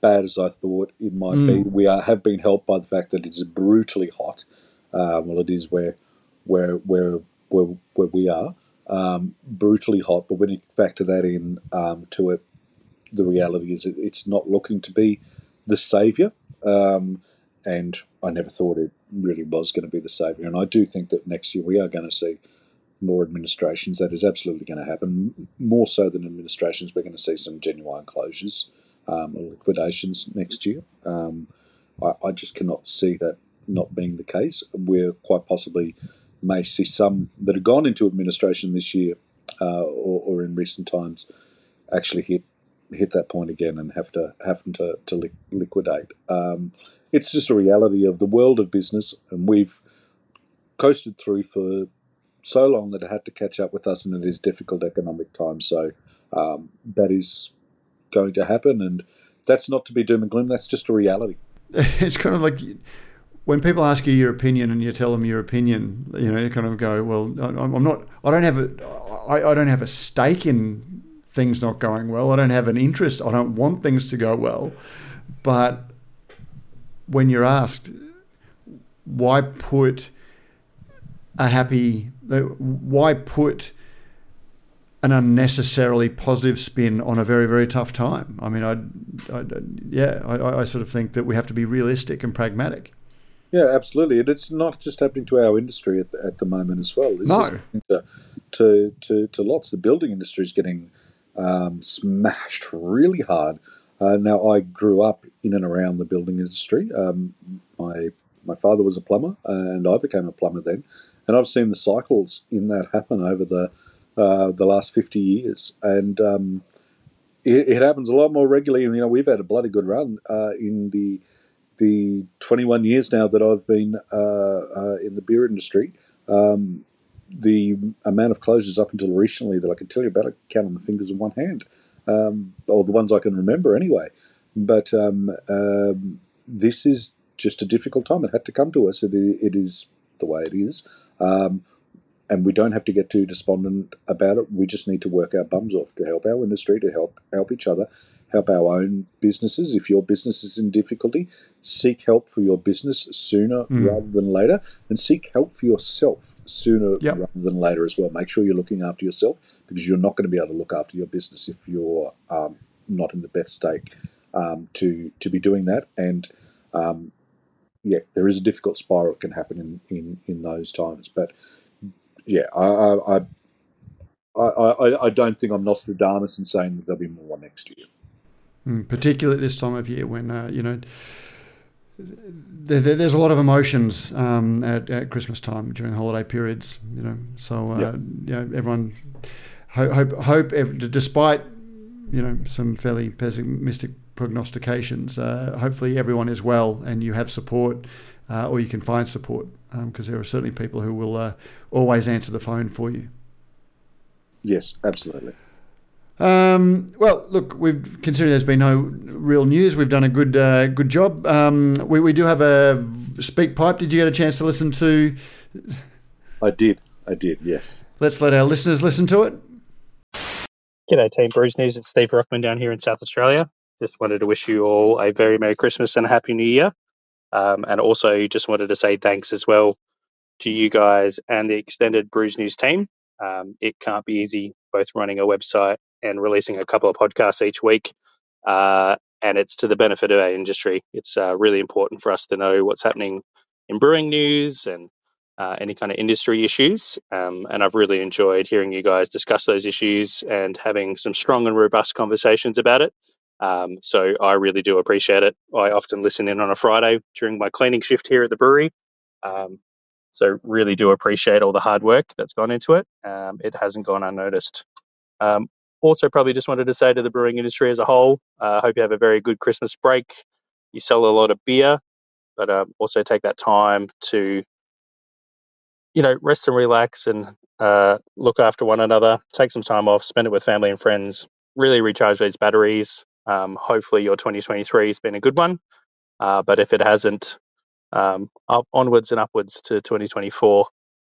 bad as I thought it might mm. be. We are, have been helped by the fact that it's brutally hot. Uh, well, it is where where where where, where we are um, brutally hot. But when you factor that in um, to it, the reality is it's not looking to be the saviour. Um, and I never thought it really was going to be the saviour. And I do think that next year we are going to see more administrations. That is absolutely going to happen. More so than administrations, we're going to see some genuine closures um, or liquidations next year. Um, I, I, just cannot see that not being the case. We're quite possibly may see some that have gone into administration this year uh, or, or, in recent times actually hit hit that point again and have to have to, to li- liquidate. Um, it's just a reality of the world of business, and we've coasted through for so long that it had to catch up with us, and it is difficult economic times. So um, that is going to happen, and that's not to be doom and gloom. That's just a reality.
It's kind of like when people ask you your opinion and you tell them your opinion, you know, you kind of go, well, I'm not, I don't have a, I, I don't have a stake in things not going well. I don't have an interest. I don't want things to go well. But when you're asked, why put a happy, why put an unnecessarily positive spin on a very, very tough time? I mean, I, I yeah, I, I sort of think that we have to be realistic and pragmatic.
Yeah, absolutely, and it's not just happening to our industry at the, at the moment as well. This
no.
is to, to, to, to lots. The building industry is getting um, smashed really hard. Uh, now, I grew up in and around the building industry. Um, my my father was a plumber, and I became a plumber then, and I've seen the cycles in that happen over the uh, the last fifty years, and um, it, it, happens a lot more regularly. And you know, we've had a bloody good run uh, in the the 21 years now that I've been uh, uh, in the beer industry, um, the amount of closures up until recently that I can tell you about, I count on the fingers of one hand, um, or the ones I can remember anyway. But um, um this is just a difficult time. It had to come to us. It, it is the way it is. Um, and we don't have to get too despondent about it. We just need to work our bums off to help our industry, to help help each other, help our own businesses. If your business is in difficulty, seek help for your business sooner mm. rather than later, and seek help for yourself sooner yep. rather than later as well. Make sure you're looking after yourself because you're not going to be able to look after your business if you're um, not in the best state um, to to be doing that. And um, yeah, there is a difficult spiral that can happen in, in, in those times, but yeah, I, I, I, I, I don't think I'm Nostradamus in saying that there'll be more next year.
Mm, particularly this time of year when uh, you know there, there's a lot of emotions um, at, at, Christmas time during holiday periods. You know, so uh, yep. you know everyone hope hope, hope despite you know some fairly pessimistic prognostications. Uh, hopefully, everyone is well and you have support, uh, or you can find support because um, there are certainly people who will uh, always answer the phone for you.
Yes, absolutely.
Um, well, look, we've considering there's been no real news. We've done a good uh, good job. Um, we, we do have a speak pipe. Did you get a chance to listen to?
I did. I did. Yes.
Let's let our listeners listen to it.
G'day, Team Brews News. It's Steve Rockman down here in South Australia. Just wanted to wish you all a very Merry Christmas and a Happy New Year. Um, and also just wanted to say thanks as well to you guys and the extended Brews News team. Um, it can't be easy both running a website and releasing a couple of podcasts each week. Uh, and it's to the benefit of our industry. It's uh, really important for us to know what's happening in brewing news and uh, any kind of industry issues. Um, and I've really enjoyed hearing you guys discuss those issues and having some strong and robust conversations about it. Um, so I really do appreciate it. I often listen in on a Friday during my cleaning shift here at the brewery. Um, so really do appreciate all the hard work that's gone into it. Um, it hasn't gone unnoticed. Um, also, probably just wanted to say to the brewing industry as a whole, I uh, hope you have a very good Christmas break. You sell a lot of beer, but um, also take that time to, you know, rest and relax and uh, look after one another. Take some time off, spend it with family and friends. Really recharge those batteries. Um, hopefully, your 2023 has been a good one. Uh, but if it hasn't, um, up onwards and upwards to 2024.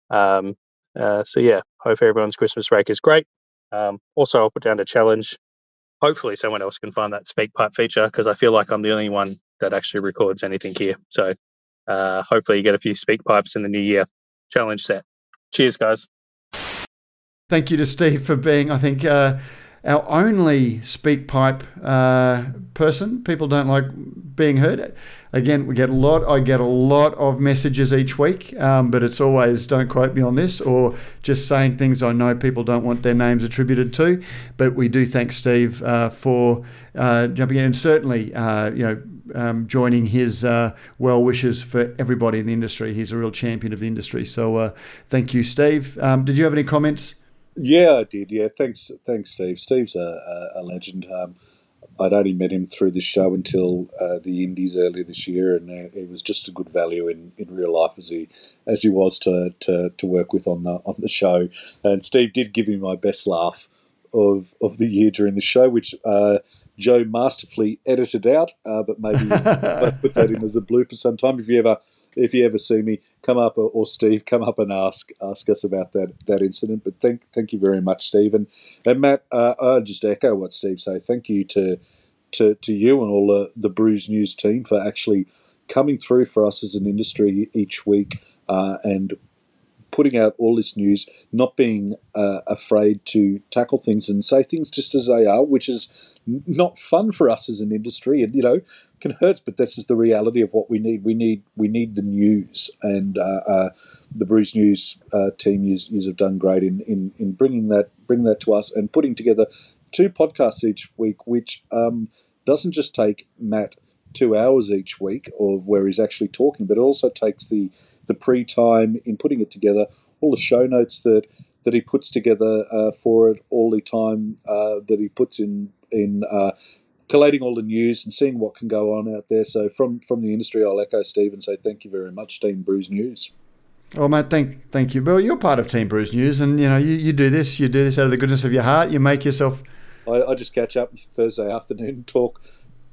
Um, uh, so yeah, hope everyone's Christmas break is great. Um, also, I'll put down a challenge. Hopefully, someone else can find that speak pipe feature because I feel like I'm the only one that actually records anything here. So, uh, hopefully, you get a few speak pipes in the new year. Challenge set. Cheers, guys.
Thank you to Steve for being, I think, uh, our only speak pipe uh, person. People don't like being heard. Again, we get a lot. I get a lot of messages each week, um, but it's always "Don't quote me on this" or just saying things I know people don't want their names attributed to. But we do thank Steve uh, for uh, jumping in, and certainly, uh, you know. Um, joining his uh, well wishes for everybody in the industry. He's a real champion of the industry. So, uh, thank you, Steve. Um, did you have any comments?
Yeah, I did. Yeah, thanks, thanks, Steve. Steve's a, a, a legend. Um, I'd only met him through the show until uh, the Indies earlier this year, and uh, he was just a good value in, in real life as he as he was to, to, to work with on the on the show. And Steve did give me my best laugh of of the year during the show, which uh, Joe masterfully edited out, uh, but maybe put that in as a blooper sometime if you ever if you ever see me, come up or, Steve, come up and ask ask us about that that incident. But thank thank you very much, Steve, and, and Matt. Uh, I'll just echo what Steve said. Thank you to to, to you and all the, the Brews News team for actually coming through for us as an industry each week uh, and putting out all this news, not being uh, afraid to tackle things and say things just as they are, which is not fun for us as an industry. And you know, can hurt, but this is the reality of what we need. We need we need the news, and uh, uh, the Brews News uh, team you have done great in, in in bringing that bringing that to us and putting together two podcasts each week, which um, doesn't just take Matt two hours each week of where he's actually talking, but it also takes the the pre time in putting it together, all the show notes that that he puts together uh, for it, all the time uh, that he puts in in uh, collating all the news and seeing what can go on out there. So from from the industry, I'll echo Steve and say thank you very much, Team Brews News.
Well, mate, thank thank you, Bill. You're part of Team Brews News, and you know you, you do this, you do this out of the goodness of your heart. You make yourself.
I, I just catch up Thursday afternoon and talk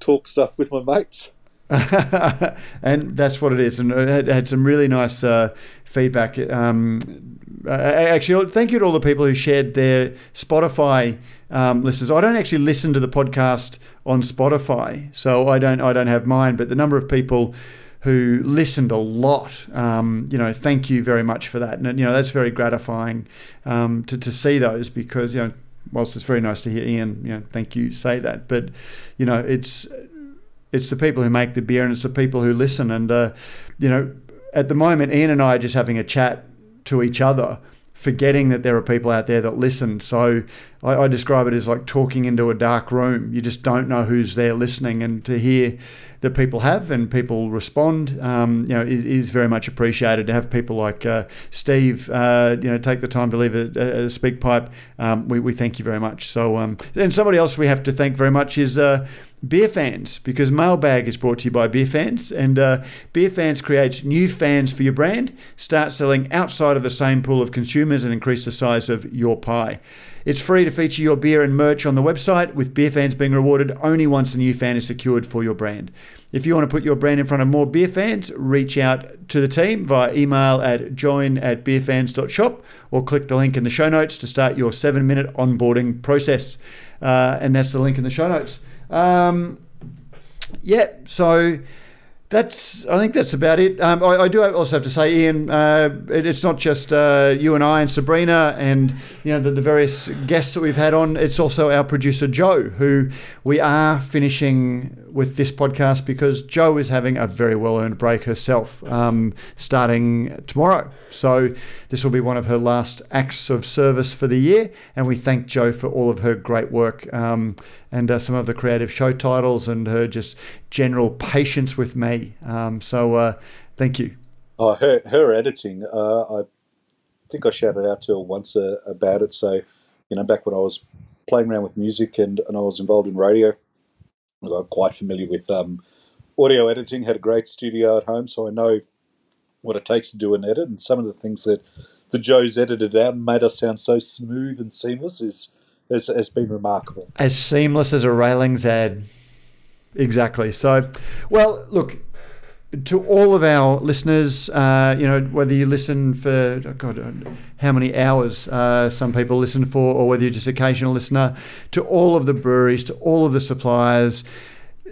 talk stuff with my mates.
and that's what it is. And it had some really nice uh, feedback. Um, actually, thank you to all the people who shared their Spotify um, listeners. I don't actually listen to the podcast on Spotify, so I don't I don't have mine. But the number of people who listened a lot, um, you know, thank you very much for that. And you know, that's very gratifying um, to to see those because you know, whilst it's very nice to hear Ian, you know, thank you say that, but you know, it's it's the people who make the beer and it's the people who listen. And uh, you know, at the moment, Ian and I are just having a chat to each other forgetting that there are people out there that listen. So I, I, describe it as like talking into a dark room. You just don't know who's there listening, and to hear that people have and people respond, um, you know, is, is, very much appreciated. To have people like uh, Steve, uh, you know, take the time to leave a, a speak pipe, um, we, we thank you very much. So, um, and somebody else we have to thank very much is. Uh, Beer Fans, because Mailbag is brought to you by Beer Fans, and uh, Beer Fans creates new fans for your brand. Start selling outside of the same pool of consumers and increase the size of your pie. It's free to feature your beer and merch on the website, with beer fans being rewarded only once a new fan is secured for your brand. If you want to put your brand in front of more beer fans, reach out to the team via email at join at beerfans.shop or click the link in the show notes to start your seven minute onboarding process. Uh, and that's the link in the show notes. Um, yeah, so that's I think that's about it. Um, I, I, do also have to say, Ian, uh, it, it's not just uh, you and I and Sabrina and you know the, the, various guests that we've had on. It's also our producer Joe, who we are finishing with this podcast because Joe is having a very well earned break herself, um, starting tomorrow. So this will be one of her last acts of service for the year, and we thank Joe for all of her great work um, and uh, some of the creative show titles and her just general patience with me. Um, so uh, thank you.
Oh, her her editing. Uh, I think I shouted out to her once uh, about it. So you know, back when I was playing around with music and, and I was involved in radio, I got quite familiar with um, audio editing. Had a great studio at home, so I know what it takes to do an edit. And some of the things that the Joe's edited out and made us sound so smooth and seamless is has, has been remarkable.
As seamless as a Rallings ad. Exactly. So, well, look, to all of our listeners, uh, you know, whether you listen for oh God, how many hours uh, some people listen for, or whether you're just occasional listener, to all of the breweries, to all of the suppliers,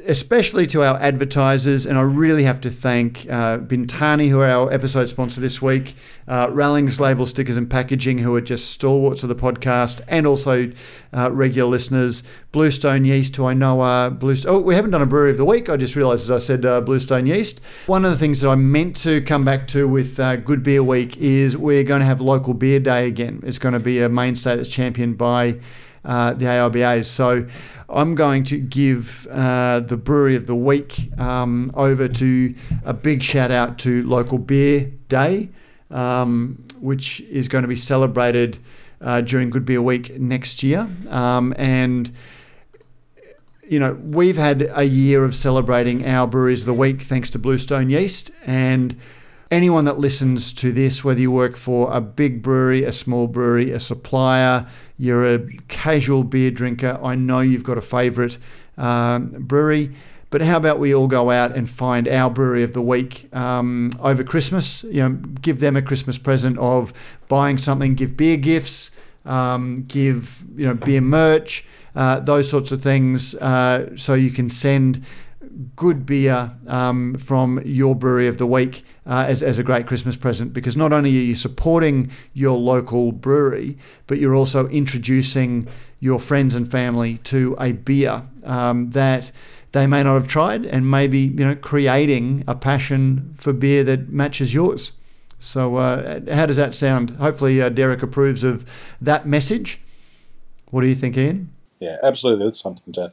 especially to our advertisers. And I really have to thank uh, Bintani, who are our episode sponsor this week, uh, Rallings Label Stickers and Packaging, who are just stalwarts of the podcast, and also uh, regular listeners. Bluestone Yeast, who I know are Bluestone. Oh, we haven't done a brewery of the week. I just realised, as I said, uh, Bluestone Yeast. One of the things that I meant to come back to with uh, Good Beer Week is we're going to have local beer day again. It's going to be a mainstay that's championed by uh, the AIBA. So I'm going to give uh, the Brewery of the Week um, over to a big shout out to Local Beer Day, um, which is going to be celebrated uh, during Good Beer Week next year. Um, and you know, we've had a year of celebrating our breweries of the week thanks to Bluestone Yeast. And anyone that listens to this, whether you work for a big brewery, a small brewery, a supplier, you're a casual beer drinker, I know you've got a favourite um, brewery. But how about we all go out and find our brewery of the week um, over Christmas? You know, give them a Christmas present of buying something, give beer gifts, um, give you know beer merch, uh, those sorts of things, uh, so you can send good beer um, from your brewery of the week uh, as, as a great Christmas present because not only are you supporting your local brewery, but you're also introducing your friends and family to a beer um, that they may not have tried and maybe you know creating a passion for beer that matches yours. So uh, how does that sound? Hopefully uh, Derek approves of that message. What do you think, Ian?
Yeah, absolutely. It's something to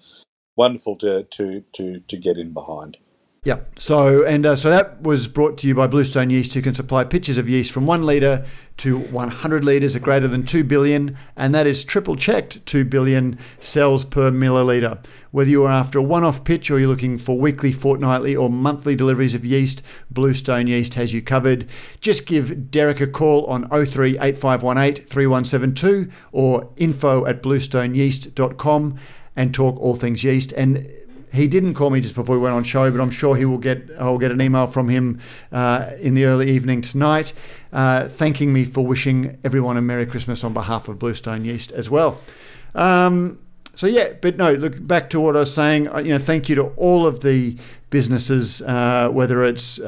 wonderful to to to to get in behind.
Yeah. So and uh, so that was brought to you by Bluestone Yeast, who can supply pitchers of yeast from one liter to 100 liters at greater than 2 billion, and that is triple checked 2 billion cells per milliliter. Whether you are after a one-off pitch or you're looking for weekly, fortnightly, or monthly deliveries of yeast, Bluestone Yeast has you covered. Just give Derek a call on 03 8518 3172 or info at bluestoneyeast.com and talk all things yeast. And he didn't call me just before we went on show, but I'm sure he will get. I'll get an email from him uh, in the early evening tonight, uh, thanking me for wishing everyone a Merry Christmas on behalf of Bluestone Yeast as well. Um, so yeah, but no, look back to what I was saying. You know, thank you to all of the businesses, uh, whether it's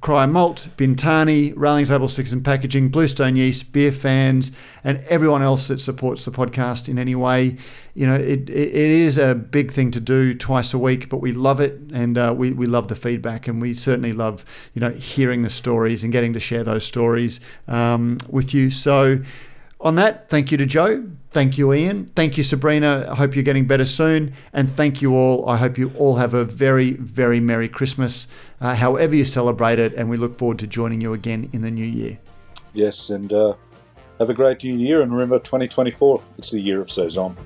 Cryer Malt, Bintani, Railing Label Sticks and Packaging, Bluestone Yeast, Beer Fans, and everyone else that supports the podcast in any way. You know, it, it, it is a big thing to do twice a week, but we love it and uh, we, we love the feedback and we certainly love, you know, hearing the stories and getting to share those stories um, with you. So, on that, thank you to Joe. Thank you, Ian. Thank you, Sabrina. I hope you're getting better soon. And thank you all. I hope you all have a very, very Merry Christmas, uh, however you celebrate it. And we look forward to joining you again in the new year.
Yes, and uh, have a great new year. And remember, 2024, it's the year of Saison.